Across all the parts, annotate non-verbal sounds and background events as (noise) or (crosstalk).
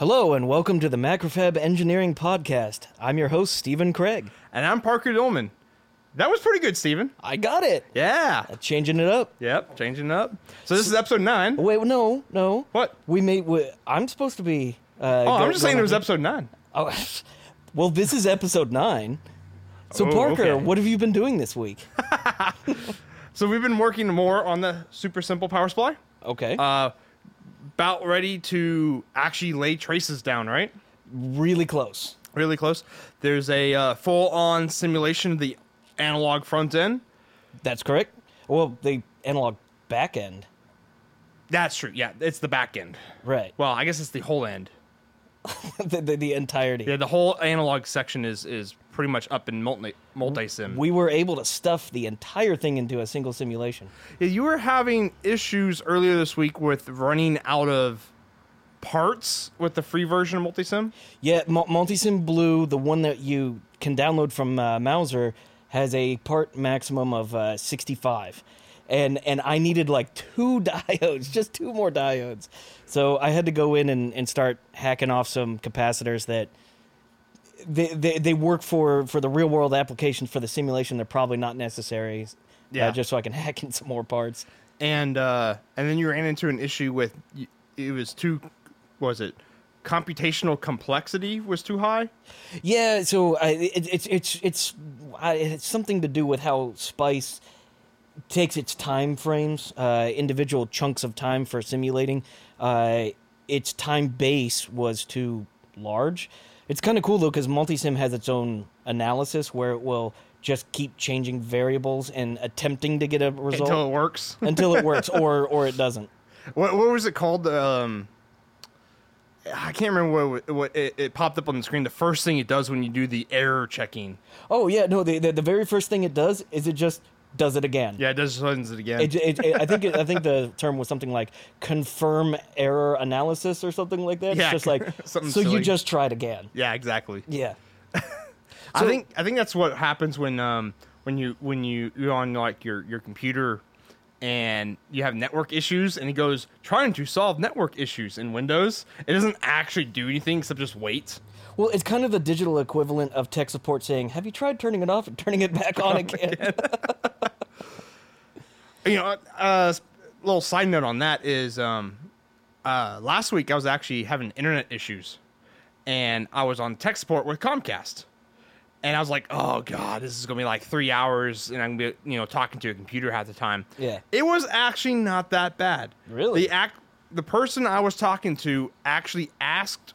Hello and welcome to the Macrofab Engineering Podcast. I'm your host, Stephen Craig. And I'm Parker Dillman. That was pretty good, Stephen. I got it. Yeah. Changing it up. Yep, changing it up. So this is episode nine. Wait, no, no. What? We made. We, I'm supposed to be. Uh, Oh, I'm just saying it was episode nine. Oh, (laughs) well, this is episode nine. So, Oh, Parker, okay. what have you been doing this week? (laughs) So we've been working more on the super simple power supply. Okay. Uh, about ready to actually lay traces down, right? really close. Really close. There's a uh, full-on simulation of the analog front end. That's correct. Well, the analog back end. That's true. Yeah, it's the back end. Right. Well, I guess it's the whole end. (laughs) the, the, the entirety. Yeah, the whole analog section is is pretty much up in multi multi sim. We were able to stuff the entire thing into a single simulation. Yeah, you were having issues earlier this week with running out of parts with the free version of Multisim. Yeah, Mul- Multisim Blue, the one that you can download from uh, Mouser, has a part maximum of uh, 65. And and I needed like two (laughs) diodes, just two more diodes. So I had to go in and, and start hacking off some capacitors that they, they, they work for, for the real world applications for the simulation. They're probably not necessary. uh, Yeah. just so I can (laughs) hack in some more parts. And uh, and then you ran into an issue with it was too what was it computational complexity was too high. Yeah, so I, it, it's it's it's it's something to do with how Spice takes its time frames, uh, individual chunks of time for simulating. Uh, its time base was too large. It's kind of cool though because Multisim has its own analysis where it will just keep changing variables and attempting to get a result Until it works. (laughs) until it works or or it doesn't. what what was it called? Um, I can't remember what what it, it popped up on the screen. The first thing it does when you do the error checking. Oh yeah, no, the, the the very first thing it does is it just does it again. Yeah, it does runs it again. It, it, it- I think it, I think the (laughs) term was something like confirm error analysis or something like that. Yeah, it's just like (laughs) something so you silly. just tried again. yeah, exactly. Yeah. (laughs) I think I think that's what happens when um when you when you you're on like your your computer and you have network issues and it goes trying to solve network issues in Windows. It doesn't actually do anything except just wait. Well, it's kind of the digital equivalent of tech support saying, "Have you tried turning it off and turning it back on again?" (laughs) You know, uh, little side note on that is um uh last week I was actually having internet issues and I was on tech support with Comcast. And I was like, "Oh God, this is gonna be like three hours, and I'm gonna be, you know, talking to a computer half the time." Yeah. It was actually not that bad. Really? The act the person I was talking to actually asked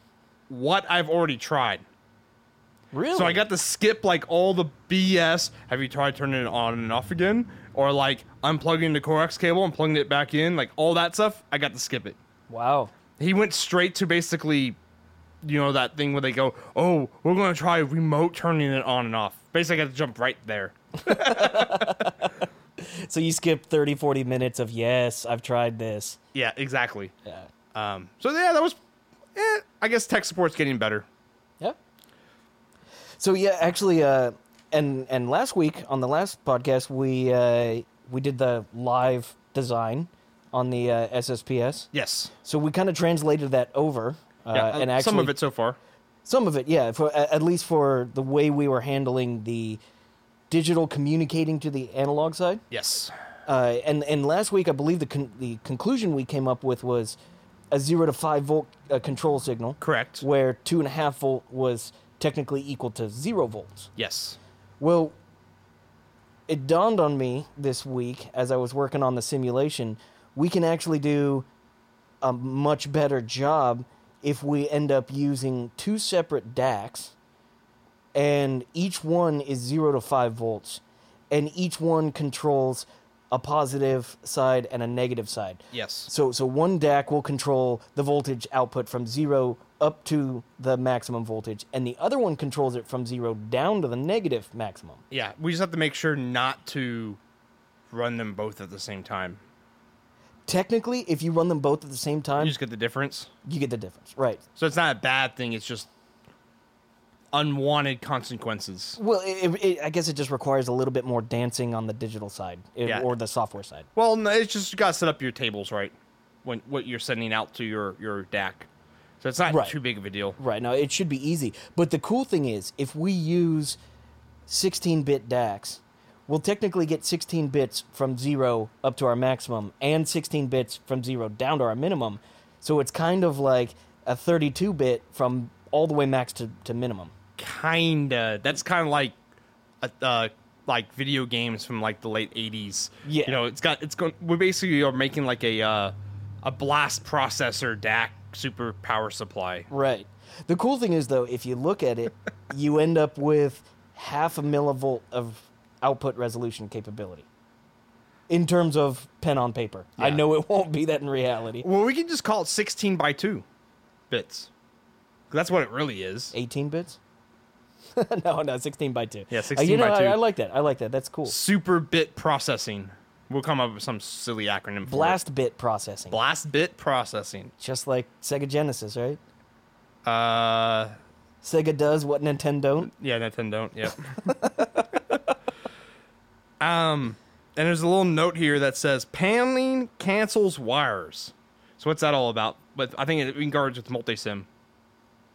what I've already tried. really? So I got to skip like all the BS. Have you tried turning it on and off again? Or like unplugging the coax cable and plugging it back in, like all that stuff. I got to skip it. wow. He went straight to basically, you know, that thing where they go, "Oh, we're gonna try remote turning it on and off." Basically, I got to jump right there. (laughs) So you skip 30, 40 minutes of yes, I've tried this. Yeah, exactly. Yeah. Um, so yeah, that was. Eh, I guess tech support's getting better. Yeah. So yeah, actually, uh, and and last week on the last podcast we uh, we did the live design on the uh, SSPS. Yes. So we kind of translated that over. Uh, Yeah, and actually, some of it so far. Some of it, yeah. For at least for the way we were handling the digital communicating to the analog side. Yes. Uh, and and last week, I believe the con- the conclusion we came up with was a zero to five volt uh, control signal, Correct. where two and a half volt was technically equal to zero volts. Yes. Well, it dawned on me this week as I was working on the simulation, we can actually do a much better job if we end up using two separate DACs, and each one is 0 to 5 volts, and each one controls a positive side and a negative side. Yes. So so one DAC will control the voltage output from zero up to the maximum voltage, and the other one controls it from zero down to the negative maximum. Yeah, we just have to make sure not to run them both at the same time. Technically, if you run them both at the same time, You just get the difference. you get the difference, right? So it's not a bad thing. It's just unwanted consequences. Well, it, it, I guess it just requires a little bit more dancing on the digital side eh, Yeah. or the software side. Well, no, it's just you got to set up your tables right when what you're sending out to your your DAC. So it's not Right. too big of a deal. Right. Now it should be easy. But the cool thing is, if we use 16-bit DACs, we'll technically get 16 bits from zero up to our maximum, and 16 bits from zero down to our minimum. So it's kind of like a 32-bit from all the way max to, to minimum. Kinda. That's kind of like, a, uh, like video games from like the late '80s. Yeah. You know, it's got it's going. We basically are making like a uh, a blast processor DAC super power supply. Right. The cool thing is, though, if you look at it, (laughs) you end up with half a millivolt of output resolution capability. In terms of pen on paper, I know it won't be that in reality. Well, we can just call it 16 by 2 bits. That's what it really is. 18 bits? (laughs) no, no, 16 by 2. Yeah, Uh, 16 you know, by 2. I like that. I like that. That's cool. Super bit processing. We'll come up with some silly acronym for Blast bit processing. Blast bit processing. Just like Sega Genesis, right? Uh, Sega does what Nintendo don't. yeah, Nintendo. Yep. (laughs) um, and there's a little note here that says panning cancels wires. So what's that all about? But I think it regards with multisim.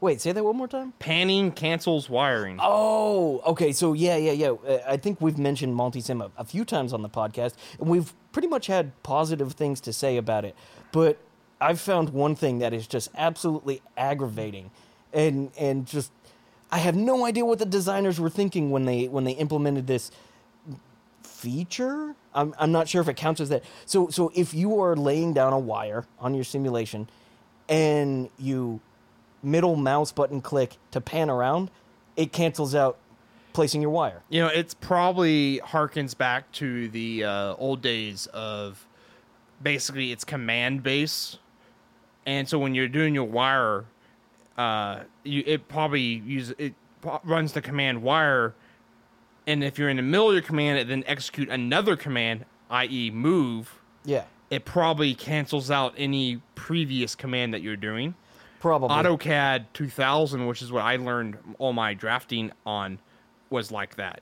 Wait, say that one more time. Panning cancels wiring. Oh, okay. So yeah, yeah, yeah. Uh, I think we've mentioned multisim a, a few times on the podcast, and we've pretty much had positive things to say about it. But I've found one thing that is just absolutely aggravating, and and just I have no idea what the designers were thinking when they when they implemented this feature. I'm I'm not sure if it counts as that. So so if you are laying down a wire on your simulation, and you middle mouse button click to pan around, it cancels out placing your wire. You know, it's probably harkens back to the uh, old days of basically it's command base, and so when you're doing your wire, uh, you it probably use it runs the command wire, and if you're in the middle of your command, it then execute another command, i.e., move. Yeah, It probably cancels out any previous command that you're doing. Probably. AutoCAD 2000, which is what I learned all my drafting on, was like that.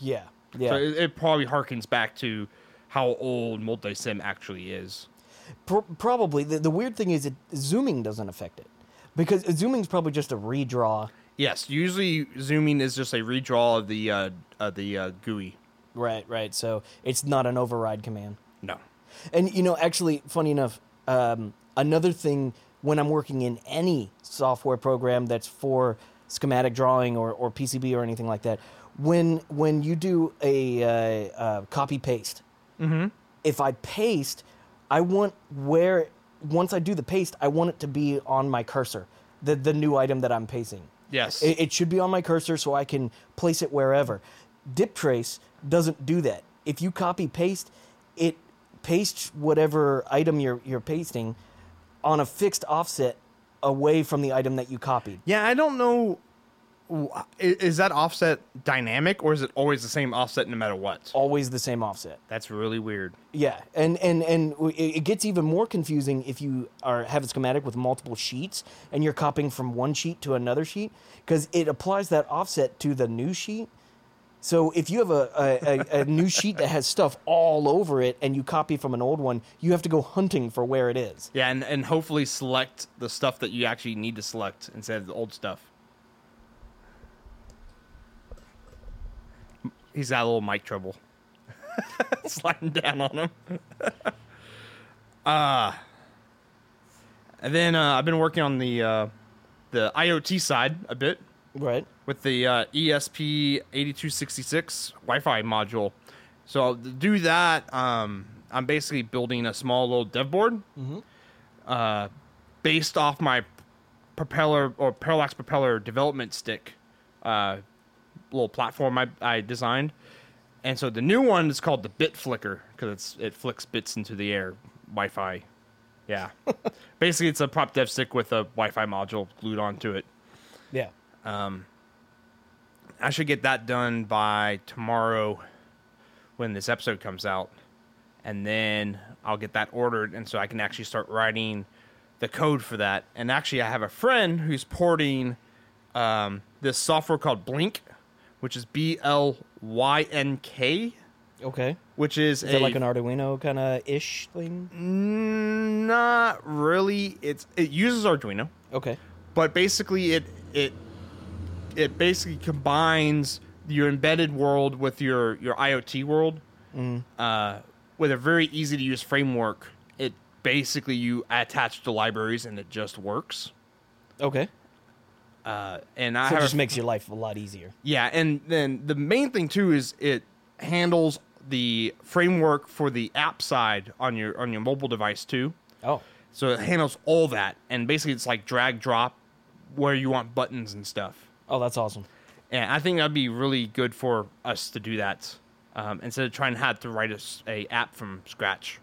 yeah, yeah. So it, it probably harkens back to how old multisim actually is. Pro- probably. The, the weird thing is, it, zooming doesn't affect it because zooming is probably just a redraw. Yes, usually zooming is just a redraw of the uh, of the uh, GUI. Right, right. So it's not an override command. No. And you know, actually, funny enough, um, another thing when I'm working in any software program that's for schematic drawing or, or PCB or anything like that, when when you do a uh, uh, copy paste, if I paste, I want where once I do the paste, I want it to be on my cursor, the the new item that I'm pasting. Yes. It, it should be on my cursor so I can place it wherever. DipTrace doesn't do that. If you copy paste, it pastes whatever item you're you're pasting on a fixed offset away from the item that you copied. yeah, I don't know. Is that offset dynamic or is it always the same offset no matter what? Always the same offset. That's really weird. Yeah, and and and it gets even more confusing if you are have a schematic with multiple sheets and you're copying from one sheet to another sheet because it applies that offset to the new sheet. So if you have a, a, a, a new sheet that has stuff all over it and you copy from an old one, you have to go hunting for where it is. Yeah, and, and hopefully select the stuff that you actually need to select instead of the old stuff. He's got a little mic trouble. (laughs) Sliding down on him. uh, (laughs) and then uh, I've been working on the uh, the IoT side a bit Right. with the uh, ESP8266 Wi-Fi module. So to do that, um, I'm basically building a small little dev board uh, based off my propeller or parallax propeller development stick uh, little platform I, I designed. And so the new one is called the Bit Flicker because it's it flicks bits into the air, Wi-Fi. Yeah, (laughs) basically it's a prop dev stick with a Wi-Fi module glued onto it. Yeah. I should get that done by tomorrow when this episode comes out. And then I'll get that ordered and so I can actually start writing the code for that. And actually I have a friend who's porting um, this software called Blynk, which is B L Y N K, Okay. which is, Is a it like an Arduino kind of ish thing? Not really. It's it uses Arduino. Okay. but basically it it it basically combines your embedded world with your your IoT world uh, with a very easy to use framework. It basically you attach the libraries and it just works. Okay. Uh, and I So it just a- makes your life a lot easier. yeah, and then the main thing too is it handles the framework for the app side on your on your mobile device too. Oh. So it handles all that, and basically it's like drag drop where you want buttons and stuff. Oh, that's awesome. And I think that'd be really good for us to do that um, instead of trying to have to write us a app from scratch.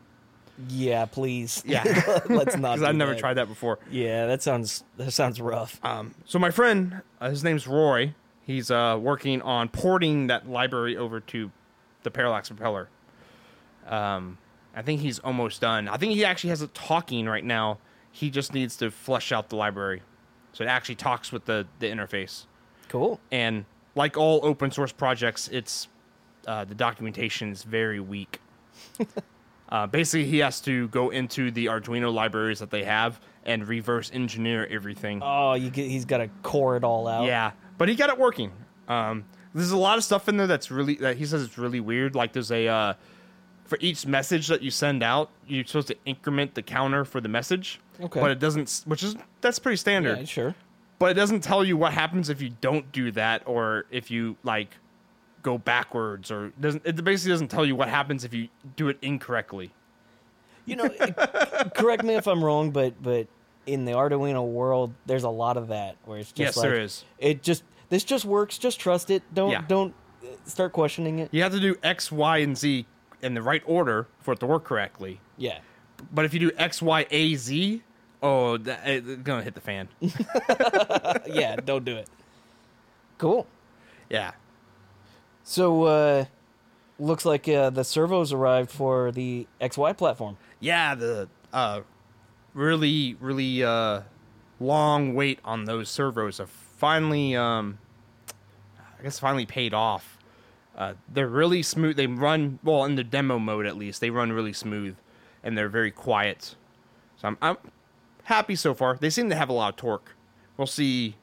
Yeah, please. Yeah. (laughs) Let's not. (laughs) Because I've never that. tried that before. Yeah, that sounds that sounds rough. Um, so my friend, uh, his name's Roy. He's uh, working on porting that library over to the Parallax Propeller. Um, I think he's almost done. I think he actually has it talking right now. He just needs to flush out the library, so it actually talks with the the interface. Cool. And like all open source projects, it's uh, the documentation is very weak. (laughs) uh, basically, he has to go into the Arduino libraries that they have and reverse engineer everything. Oh, you get, he's got to core it all out. Yeah, but he got it working. Um, there's a lot of stuff in there that's really that he says it's really weird. Like there's a uh, for each message that you send out, you're supposed to increment the counter for the message. Okay. But it doesn't, which is that's pretty standard. Yeah, sure. But it doesn't tell you what happens if you don't do that, or if you like go backwards, or doesn't. It basically doesn't tell you what happens if you do it incorrectly. You know, correct me if I'm wrong, but but in the Arduino world, there's a lot of that where it's just Yes, like, there is. It just this just works. Just trust it. Don't Yeah. don't uh, start questioning it. You have to do X, Y, and Z in the right order for it to work correctly. Yeah. But if you do X, Y, A, Z, oh, that, it's gonna hit the fan. (laughs) yeah. Don't do it. Cool. yeah. So uh looks like uh, the servos arrived for the XY platform. Yeah, the uh, really, really uh, long wait on those servos have finally, um, I guess, finally paid off. Uh, they're really smooth. They run well in the demo mode, at least. They run really smooth, and they're very quiet. So I'm, I'm happy so far. They seem to have a lot of torque. We'll see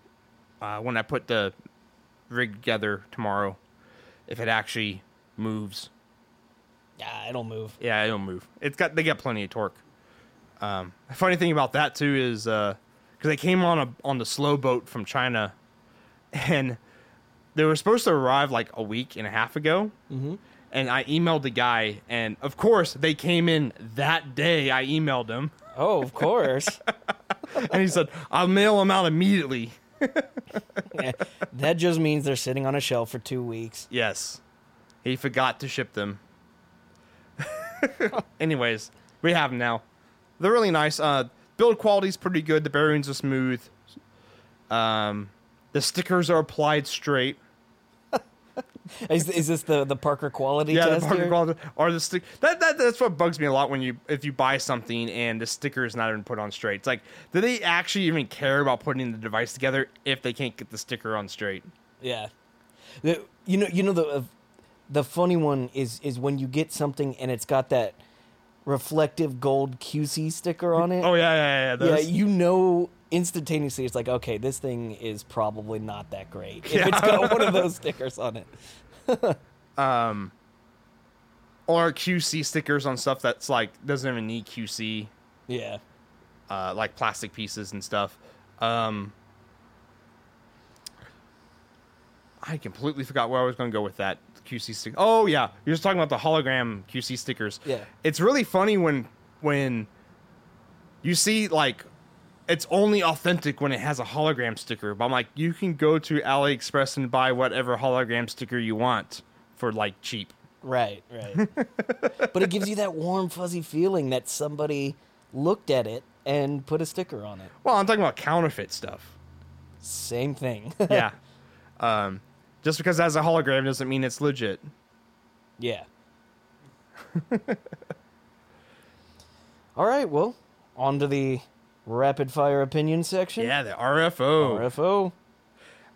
uh, when I put the rig together tomorrow if it actually moves. Yeah, it'll move. Yeah, it'll move. It's got they got plenty of torque. Um, funny thing about that too is because they came on a on the slow boat from China, (laughs) and they were supposed to arrive like a week and a half ago. Mm-hmm. And I emailed the guy, and of course they came in that day. I emailed him, Oh, of course. (laughs) and he said, "I'll mail them out immediately." (laughs) Yeah, that just means they're sitting on a shelf for two weeks. Yes, he forgot to ship them. (laughs) Anyways, we have them now. They're really nice. Uh, build quality's pretty good. The bearings are smooth. Um, the stickers are applied straight. (laughs) Is, is this the, the Parker quality Yeah, the Parker here? quality or the stick. That, that that's what bugs me a lot when you if you buy something and the sticker is not even put on straight. It's like, do they actually even care about putting the device together if they can't get the sticker on straight? Yeah. The, you know, you know the uh, the funny one is is when you get something and it's got that reflective gold QC sticker on it. Oh yeah, yeah, yeah. yeah, you know instantaneously it's like okay, this thing is probably not that great if Yeah. it's got one of those stickers on it. (laughs) um, or QC stickers on stuff that's like doesn't even need QC. Yeah. uh, like plastic pieces and stuff. Um, I completely forgot where I was going to go with that QC stick. Oh yeah, you're just talking about the hologram QC stickers. Yeah. it's really funny when when you see like it's only authentic when it has a hologram sticker. But I'm like, you can go to AliExpress and buy whatever hologram sticker you want for like cheap. Right, right. (laughs) but it gives you that warm fuzzy feeling that somebody looked at it and put a sticker on it. Well, I'm talking about counterfeit stuff. Same thing. (laughs) yeah. Um, just because it has a hologram doesn't mean it's legit. Yeah. (laughs) All right, well, on to the rapid fire opinion section. Yeah, the RFO. RFO.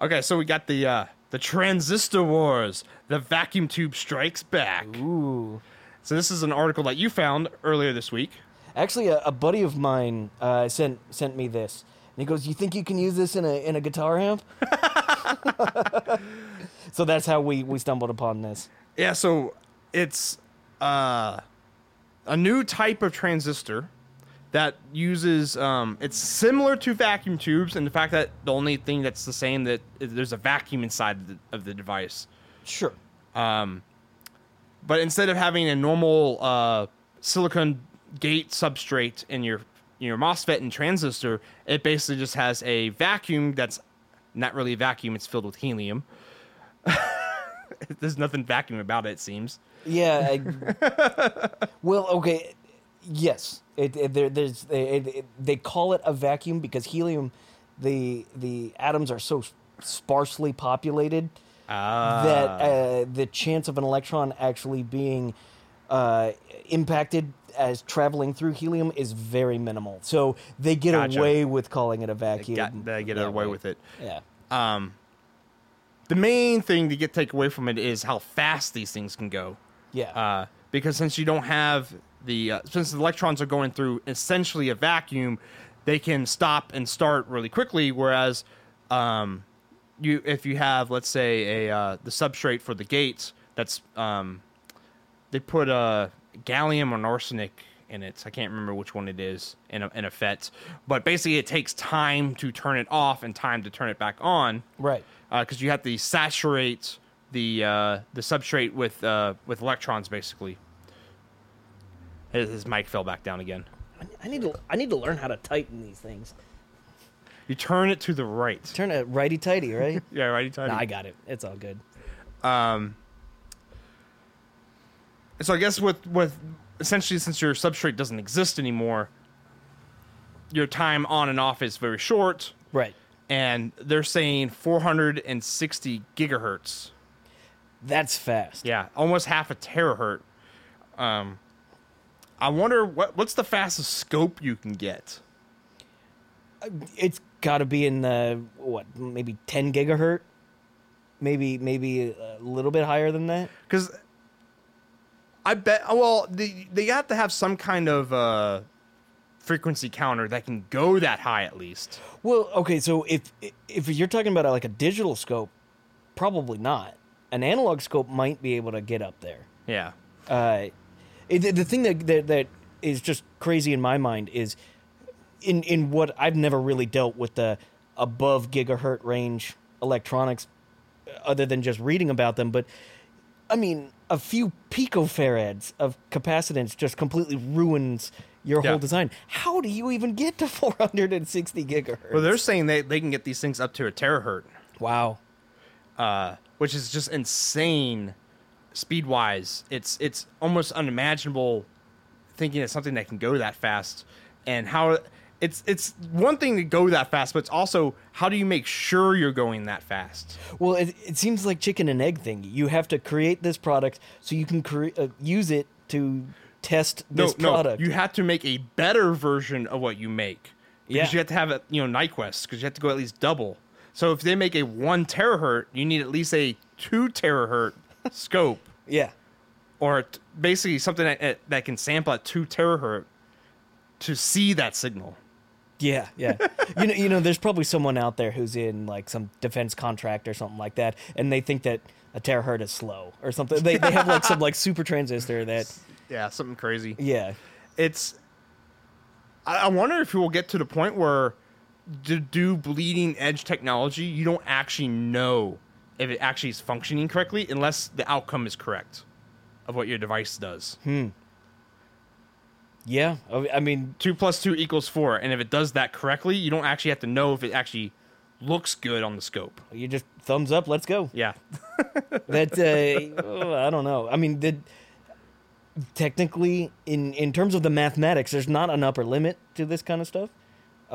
Okay, so we got the uh, the transistor wars. The vacuum tube strikes back. Ooh. So this is an article that you found earlier this week. Actually, a, a buddy of mine uh, sent sent me this, and he goes, "You think you can use this in a in a guitar amp?" (laughs) so that's how we we stumbled upon this. Yeah, so it's uh, a new type of transistor that uses um, it's similar to vacuum tubes, and the fact that the only thing that's the same that there's a vacuum inside of the, of the device. Sure. But instead of having a normal uh, silicon gate substrate in your your MOSFET and transistor, it basically just has a vacuum that's not really a vacuum. It's filled with helium. (laughs) There's nothing vacuum about it. It seems. Yeah. I, (laughs) well, okay. Yes, it, it, there, there's it, they call it a vacuum because helium, the the atoms are so sparsely populated that uh, the chance of an electron actually being uh, impacted as traveling through helium is very minimal. So they get Gotcha. away with calling it a vacuum. Got, they get away way. with it. Yeah. The main thing to get take away from it is how fast these things can go. Yeah. uh, because since you don't have the uh, since the electrons are going through essentially a vacuum, they can stop and start really quickly. Whereas, um, you if you have let's say a uh, the substrate for the gates that's um, they put a gallium or arsenic in it. I can't remember which one it is in a, in a FET, but basically it takes time to turn it off and time to turn it back on right. because you have to saturate the uh, the substrate with uh, with electrons basically. His, his mic fell back down again. I need to I need to learn how to tighten these things. You turn it to the right. Turn it righty tighty, right? (laughs) Yeah, righty tighty. Nah, I got it. It's all good. Um. so I guess with with essentially since your substrate doesn't exist anymore, your time on and off is very short, Right. and they're saying 460 gigahertz. That's fast. Yeah, almost half a terahertz. Um, I wonder what what's the fastest scope you can get. It's got to be in the what, maybe 10 gigahertz? Maybe maybe a little bit higher than that. Because I bet, well, they, they have to have some kind of uh, frequency counter that can go that high at least. Well, okay, so if if you're talking about like a digital scope, probably not. An analog scope might be able to get up there. Yeah. Uh, it, the thing that, that that is just crazy in my mind is in in what I've never really dealt with the above gigahertz range electronics, other than just reading about them. But I mean, a few picofarads of capacitance just completely ruins your Yeah. whole design. How do you even get to (laughs) 460 gigahertz? Well, they're saying they, they can get these things up to a terahertz, wow. uh, which is just insane speed wise. It's it's almost unimaginable thinking of something that can go that fast and how it's it's one thing to go that fast, but it's also how do you make sure you're going that fast? Well, it, it seems like chicken and egg thing. You have to create this product so you can cre- uh, use it to test No, this product. no, you have to make a better version of what you make. Because Yeah. you have to have it, you know, Nyquist, because you have to go at least double. So if they make a one terahertz, you need at least a two terahertz scope, yeah. or t- basically something that, that can sample at two terahertz to see that signal. Yeah, yeah. (laughs) you know, you know, there's probably someone out there who's in like some defense contract or something like that, and they think that a terahertz is slow or something. They they have like some like super transistor that, (laughs) Yeah, something crazy. yeah, It's. I, I wonder if we will get to the point where to do bleeding edge technology, you don't actually know if it actually is functioning correctly unless the outcome is correct of what your device does. Hmm. Yeah. I I mean, Two plus two equals four, and if it does that correctly, you don't actually have to know if it actually looks good on the scope. you just thumbs up, let's go. Yeah, (laughs) that uh, oh, I don't know. I mean, the, technically, in in terms of the mathematics, there's not an upper limit to this kind of stuff. Uh,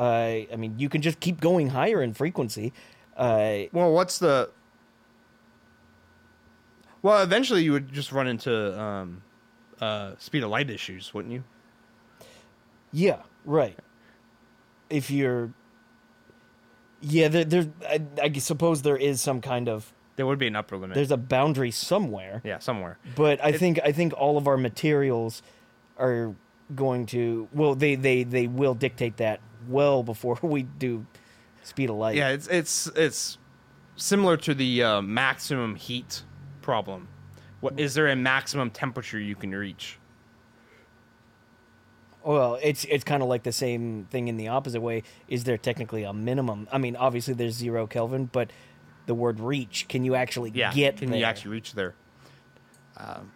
I mean, you can just keep going higher in frequency. Uh, Well, what's the? Well, eventually you would just run into um, uh, speed of light issues, wouldn't you? yeah, right. If you're, yeah, there, there I, I suppose there is some kind of There would be an upper limit. there's a boundary somewhere. yeah, somewhere. but I think I think all of our materials are going to well they they they will dictate that well before (laughs) we do speed of light. Yeah, it's it's it's similar to the uh, maximum heat problem. What is there a maximum temperature you can reach? Well, it's it's kind of like the same thing in the opposite way. Is there technically a minimum? I mean, obviously there's zero Kelvin, but the word reach, can you actually Yeah, get can there? you actually reach there? Um,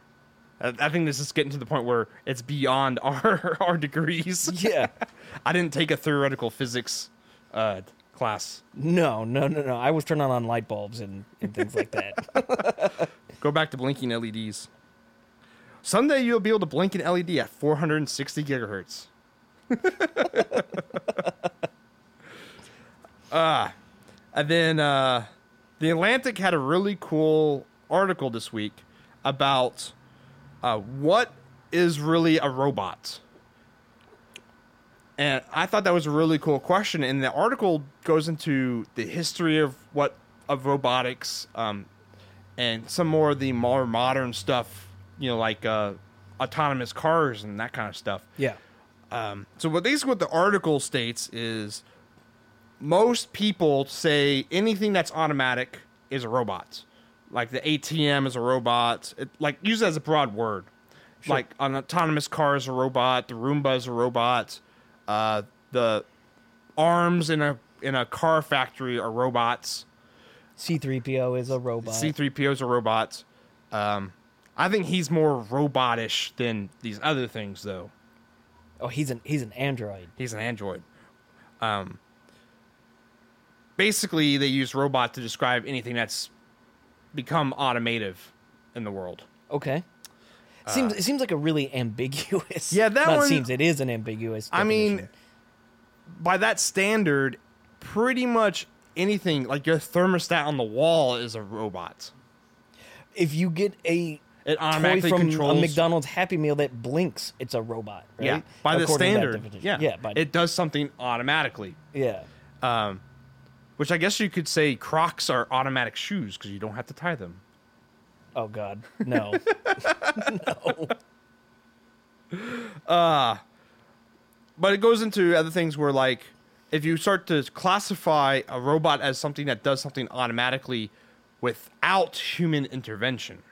I, I think this is getting to the point where it's beyond (laughs) our our degrees. Yeah. (laughs) I didn't take a theoretical physics uh, class. No, no, no, no. I was turning on light bulbs and, and things like that. (laughs) Go back to blinking LEDs. Someday you'll be able to blink an LED at 460 gigahertz. (laughs) Ah, and then uh, the Atlantic had a really cool article this week about uh, what is really a robot. And I thought that was a really cool question. And the article goes into the history of what of robotics, um, and some more of the more modern stuff. You know, like uh, autonomous cars and that kind of stuff. yeah. Um, so what basically what the article states is most people say anything that's automatic is a robot. Like the ATM is a robot. It, like use it as a broad word. Like an autonomous car is a robot. The Roomba is a robot. Uh, the arms in a in a car factory are robots. C3PO is a robot. C3POs are robots. Um, I think he's more robotish than these other things, though. oh, he's an he's an android. He's an android. Um, basically, they use robot to describe anything that's become automative in the world. Okay. Seems it seems like a really (laughs) ambiguous. Uh, Yeah, that one- seems it is an ambiguous. I mean, by that standard, pretty much anything like your thermostat on the wall is a robot. if you get a It toy automatically from controls. a McDonald's Happy Meal that blinks, it's a robot, right? yeah, by the According that standard. Yeah, yeah, by, it does something automatically. yeah. Um, which I guess you could say Crocs are automatic shoes because you don't have to tie them. Oh God, no. (laughs) No. Uh, but it goes into other things where like if you start to classify a robot as something that does something automatically without human intervention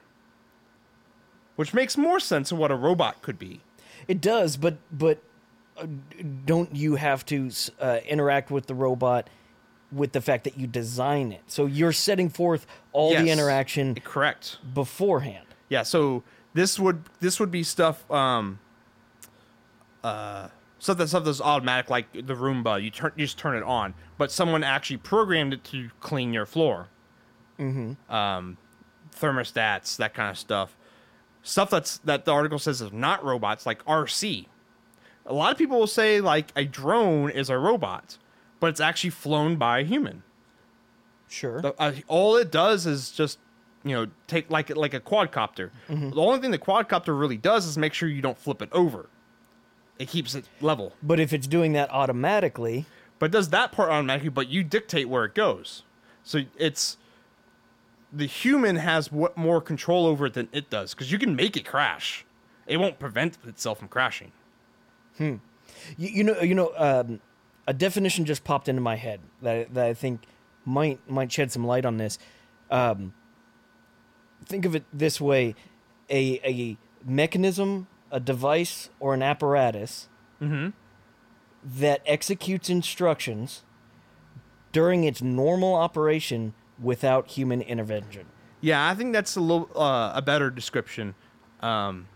which makes more sense of what a robot could be It does, but but uh, don't you have to uh, interact with the robot with the fact that you design it? So you're setting forth all the interaction correct. beforehand. yeah so this would this would be stuff um uh stuff that stuff that's automatic like the roomba. You turn you just turn it on. But someone actually programmed it to clean your floor. Um thermostats that kind of stuff. Stuff that's that the article says is not robots like rc a lot of people will say like a drone is a robot but it's actually flown by a human Sure. the, uh, all it does is just you know take like like a quadcopter. The only thing the quadcopter really does is make sure you don't flip it over. It keeps it level, but if it's doing that automatically, but does that part automatically. But you dictate where it goes, so it's the human has what more control over it than it does because you can make it crash. It won't prevent itself from crashing. you, you know, you know, um, a definition just popped into my head that that I think might might shed some light on this. Um, think of it this way: a a mechanism, a device, or an apparatus that executes instructions during its normal operation without human intervention. Yeah, I think that's a little uh, a better description. Um,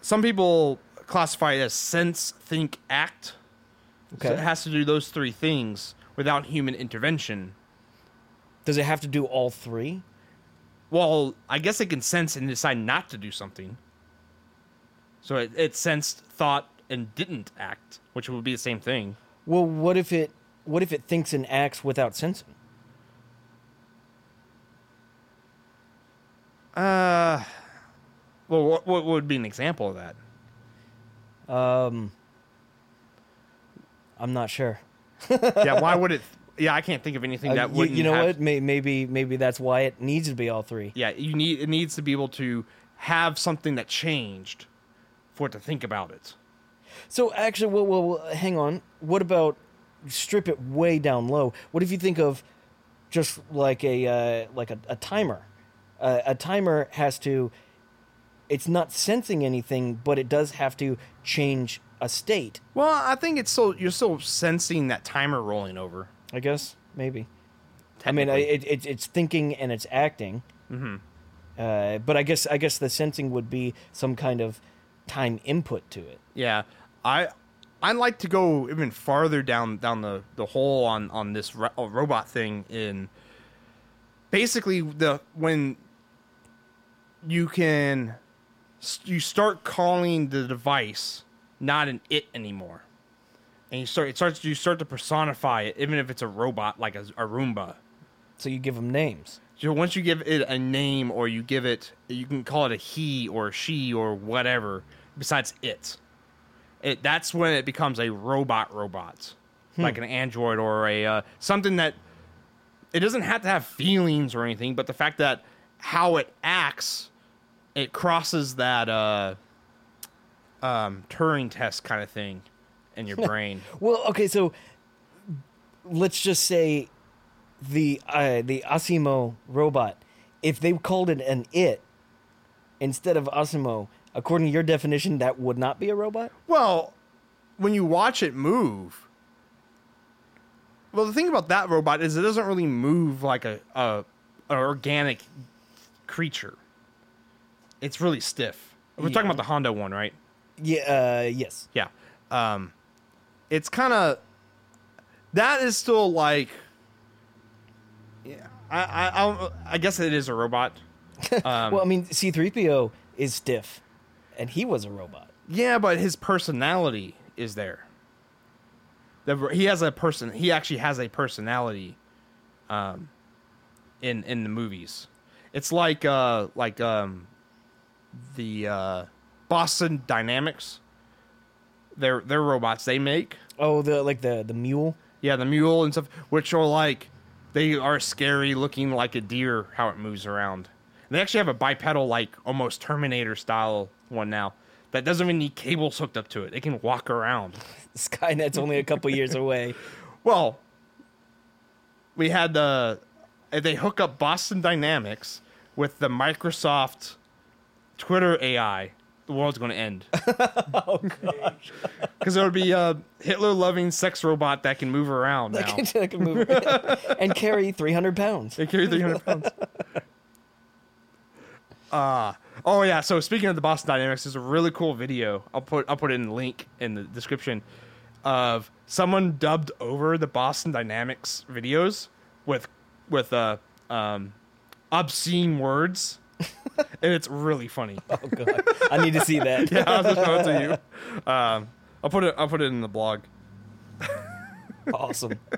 some people classify it as sense, think, act. So it has to do those three things without human intervention. Does it have to do all three? Well, I guess it can sense and decide not to do something. So it, it sensed, thought, and didn't act, which would be the same thing. Well, what if it what if it thinks and acts without sensing? Uh, well, what, what would be an example of that? Um, I'm not sure. yeah, why would it? (laughs) Yeah, I can't think of anything Uh, that you, wouldn't. you know have- what? May, maybe maybe that's why it needs to be all three. Yeah, you need it needs to be able to have something that changed for it to think about it. So actually, well, well, well, hang on. What about strip it way down low, what if you think of just like a uh, like a, a timer? Uh, a timer has to. It's not sensing anything, but it does have to change a state. Well, I think it's still you're still sensing that timer rolling over. I guess maybe. I mean, I, it, it, it's thinking and it's acting. Mm-hmm. Uh, but I guess I guess the sensing would be some kind of time input to it. Yeah, I I like to go even farther down down the the hole on on this ro- uh, robot thing in basically the when you can you start calling the device not an it anymore. And you start it starts you start to personify it even if it's a robot like a, a roomba. So you give them names. so once you give it a name or you give it you can call it a he or a she or whatever besides it. It that's when it becomes a robot robot like an android or a uh, something that it doesn't have to have feelings or anything but the fact that how it acts it crosses that uh um turing test kind of thing in your (laughs) brain Well, okay, so let's just say the uh, the Asimo robot, if they called it an it instead of Asimo, according to your definition, that would not be a robot. Well, when you watch it move, well, the thing about that robot is it doesn't really move like a, a an organic creature. It's really stiff. We're talking about the Honda one, right? Yeah. Uh, yes. Yeah. Um, it's kind of that is still like, yeah. I I I, I guess it is a robot. (laughs) Um, well, I mean, C three PO is stiff, and he was a robot. Yeah, but his personality is there. The, he has a person. He actually has a personality, um, in in the movies. It's like uh like um, the uh, Boston Dynamics. They're they're robots they make. Oh, the like the the mule. Yeah, the mule and stuff, which are like they are scary, looking like a deer. How it moves around. And they actually have a bipedal, like almost Terminator style one now. That doesn't even need cables hooked up to it. It can walk around. (laughs) Skynet's only a couple years away. (laughs) Well, we had the uh, they hook up Boston Dynamics with the Microsoft Twitter AI, the world's going to end. (laughs) Oh gosh. Because there would be a Hitler loving sex robot that can move around now. That can move (laughs) and carry three hundred pounds. They carry 300 pounds. Uh, oh yeah. So speaking of the Boston Dynamics, there's a really cool video. I'll put I'll put it in the link in the description of someone dubbed over the Boston Dynamics videos with with uh um obscene words, and it's really funny. (laughs) Oh god, I need to see that. (laughs) yeah, I'll just show it to you. Um, I'll put it I'll put it in the blog. Awesome. (laughs)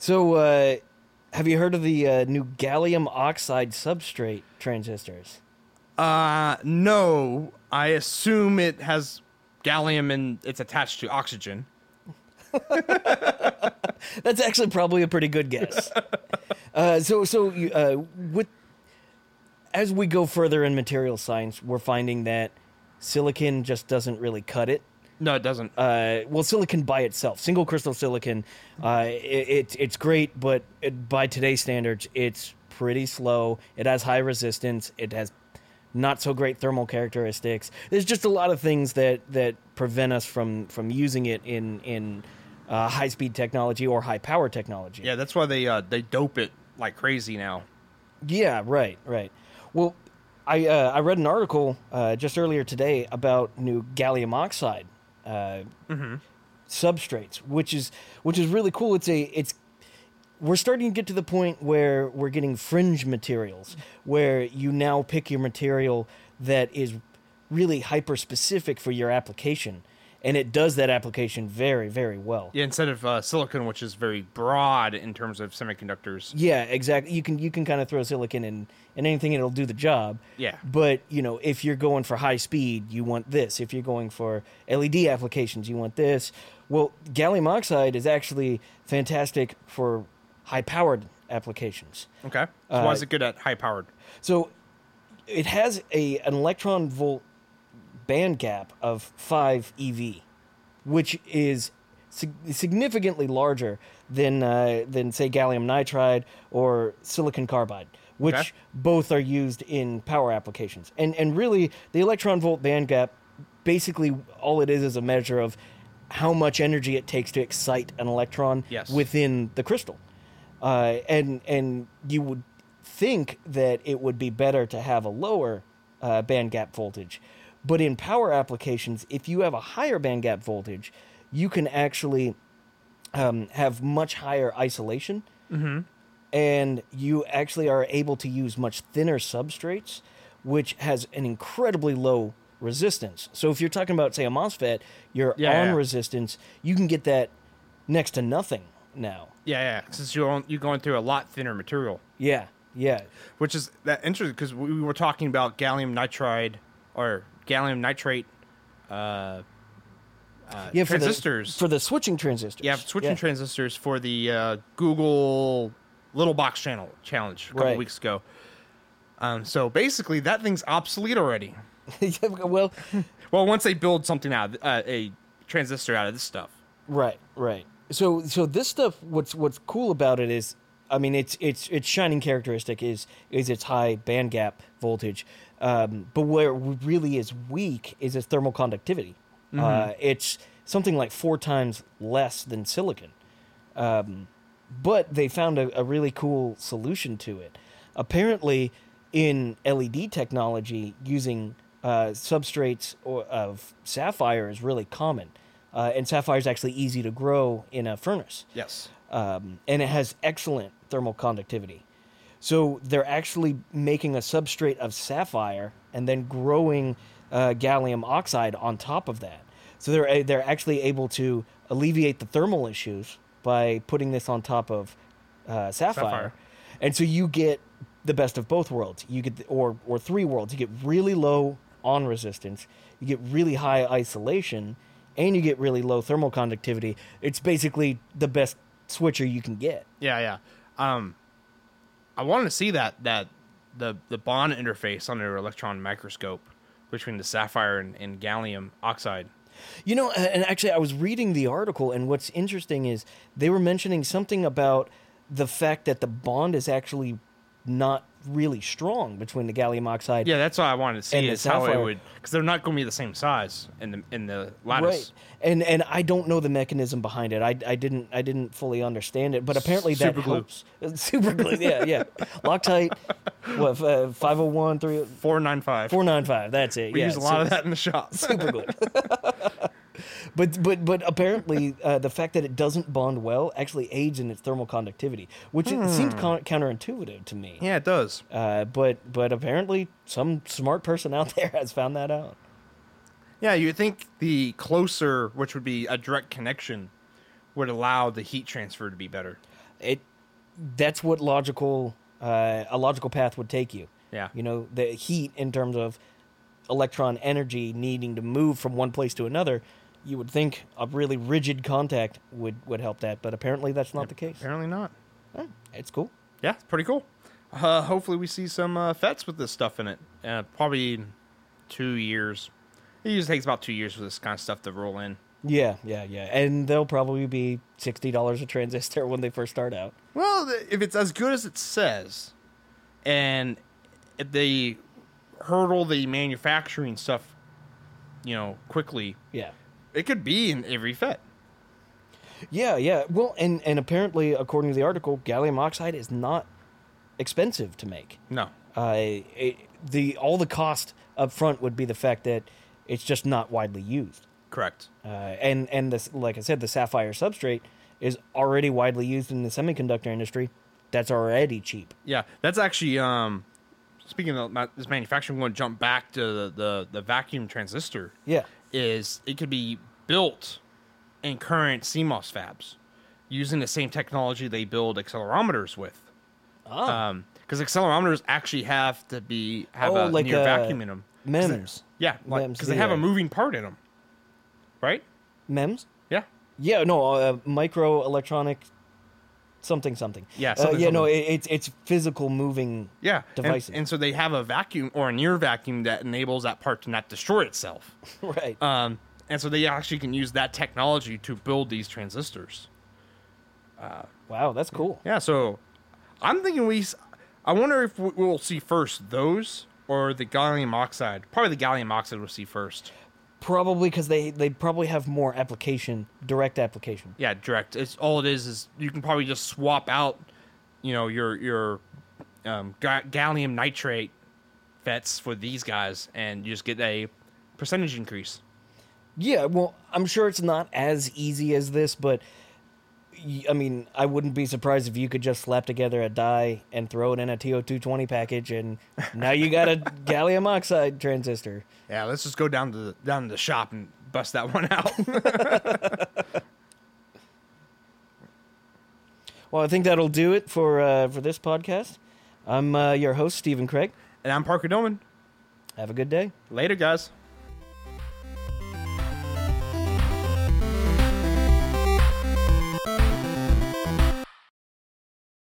So, uh, have you heard of the uh, new gallium oxide substrate transistors? Uh, no, I assume it has gallium and it's attached to oxygen. (laughs) That's actually probably a pretty good guess. uh, so, so uh, with as we go further in material science, we're finding that silicon just doesn't really cut it. No, it doesn't. uh, well, silicon by itself, single crystal silicon, uh, it, it, it's great, but it, by today's standards, it's pretty slow. It has high resistance. It has not so great thermal characteristics. There's just a lot of things that, that prevent us from, from using it in in uh, high speed technology or high power technology. Yeah, that's why they uh, they dope it like crazy now. Yeah, right, right. Well, I uh, I read an article uh, just earlier today about new gallium oxide uh, substrates, which is which is really cool. It's a it's we're starting to get to the point where we're getting fringe materials, where you now pick your material that is really hyper specific for your application, and it does that application very very well. Yeah, instead of uh, silicon, which is very broad in terms of semiconductors. Yeah, exactly. You can you can kind of throw silicon in in anything, and it'll do the job. Yeah. But you know, if you're going for high speed, you want this. If you're going for LED applications, you want this. Well, gallium oxide is actually fantastic for high powered applications. Okay. So why is Uh, it good at high powered? So it has a an electron volt band gap of 5 EV, which is sig- significantly larger than uh, than say gallium nitride or silicon carbide, which Okay. both are used in power applications. And and really, the electron volt band gap, basically, all it is is a measure of how much energy it takes to excite an electron Yes. within the crystal. Uh, and and you would think that it would be better to have a lower uh, band gap voltage, but in power applications, if you have a higher band gap voltage, you can actually um, have much higher isolation, and you actually are able to use much thinner substrates, which has an incredibly low resistance. So if you're talking about say a MOSFET, your Yeah, on yeah. resistance, you can get that next to nothing now. Yeah, yeah. Since you're on, you're going through a lot thinner material, Yeah, yeah, which is that interesting because we were talking about gallium nitride or gallium nitrate. Uh, uh, yeah. For transistors. the, for the switching transistors. yeah, switching transistors for the uh, Google Little Box channel challenge a couple Right. weeks ago. Um, so basically, that thing's obsolete already. (laughs) Yeah, well, Well, once they build something out, of, uh, a transistor out of this stuff. right, right. So, so this stuff. What's what's cool about it is, I mean, its its its shining characteristic is is its high band gap voltage. Um, but where it really is weak is its thermal conductivity. Uh, it's something like four times less than silicon. Um, but they found a, a really cool solution to it. Apparently, in LED technology, using uh, substrates or, of sapphire is really common, uh, and sapphire is actually easy to grow in a furnace, Yes. um, and it has excellent thermal conductivity. So they're actually making a substrate of sapphire and then growing uh, gallium oxide on top of that. So they're they're actually able to alleviate the thermal issues by putting this on top of uh, sapphire. Sapphire. and so you get the best of both worlds. You get the, or or three worlds. You get really low on resistance, you get really high isolation, and you get really low thermal conductivity. It's basically the best switcher you can get. Yeah, yeah. Um, I wanted to see that that the the bond interface under electron microscope between the sapphire and, and gallium oxide. You know, and actually, I was reading the article, and what's interesting is they were mentioning something about the fact that the bond is actually not really strong between the gallium oxide. Yeah, that's what I wanted to see is how it would because they're not going to be the same size in the in the lattice. Right, and and I don't know the mechanism behind it. I, I didn't I didn't fully understand it, but apparently that Super glue. helps. (laughs) Super glue, yeah, yeah. Loctite, what uh, 501, 3 Four nine five. 495, That's it. We yeah, use a lot su- of that in the shop. super glue. (laughs) but but but apparently uh, the fact that it doesn't bond well actually aids in its thermal conductivity, which it seems con- counterintuitive to me. Hmm. yeah, it does. Uh, but but apparently some smart person out (laughs) there has found that out. Yeah, you think the closer, which would be a direct connection, would allow the heat transfer to be better. It that's what logical uh, a logical path would take you. Yeah. You know the heat in terms of electron energy needing to move from one place to another. You would think a really rigid contact would, would help that, but apparently that's not the case. Apparently not. Oh, it's cool. Yeah, it's pretty cool. Uh, hopefully, we see some uh, FETs with this stuff in it. Uh, probably two years. It usually takes about two years for this kind of stuff to roll in. Yeah, yeah, yeah. And they'll probably be sixty dollars a transistor when they first start out. Well, if it's as good as it says, and they hurdle the manufacturing stuff, you know, quickly, Yeah. It could be in every FET. Yeah, yeah. Well, and and apparently, according to the article, gallium oxide is not expensive to make. No. Uh, it, the all the cost up front would be the fact that it's just not widely used. Correct. Uh, and and this, like I said, the sapphire substrate is already widely used in the semiconductor industry. That's already cheap. Yeah, that's actually um. Speaking of this manufacturing, I'm going to jump back to the, the, the vacuum transistor. Yeah. Is it could be built in current CMOS fabs using the same technology they build accelerometers with. Ah. Because accelerometers actually have to be have Oh, a like, near uh, vacuum in them. MEMS. Yeah, because MEMS, they have a moving part in them, right? MEMS. Yeah, Yeah. No. Uh, micro electronic. Something something. Yeah, uh, something. No, it, it's it's physical moving. Yeah, and- devices. And, so they have a vacuum or a near vacuum that enables that part to not destroy itself. (laughs) right. Um, and so they actually can use that technology to build these transistors. wow, that's cool. Yeah, so I'm thinking we. I wonder if we- we'll see first those or the gallium oxide. Probably the gallium oxide we'll see first. Probably because they they probably have more application, direct application. Yeah, direct. It's all it is is you can probably just swap out, you know, your your um, ga- gallium nitrate FETs for these guys, and you just get a percentage increase. Yeah, well, I'm sure it's not as easy as this, but I mean, I wouldn't be surprised if you could just slap together a die and throw it in a TO220 package, and now you got a (laughs) gallium oxide transistor. Yeah, let's just go down to the, down to the shop and bust that one out. (laughs) Well, I think that'll do it for uh, for this podcast. I'm uh, your host, Stephen Kraig. and I'm Parker Dillmann. Have a good day. Later, guys.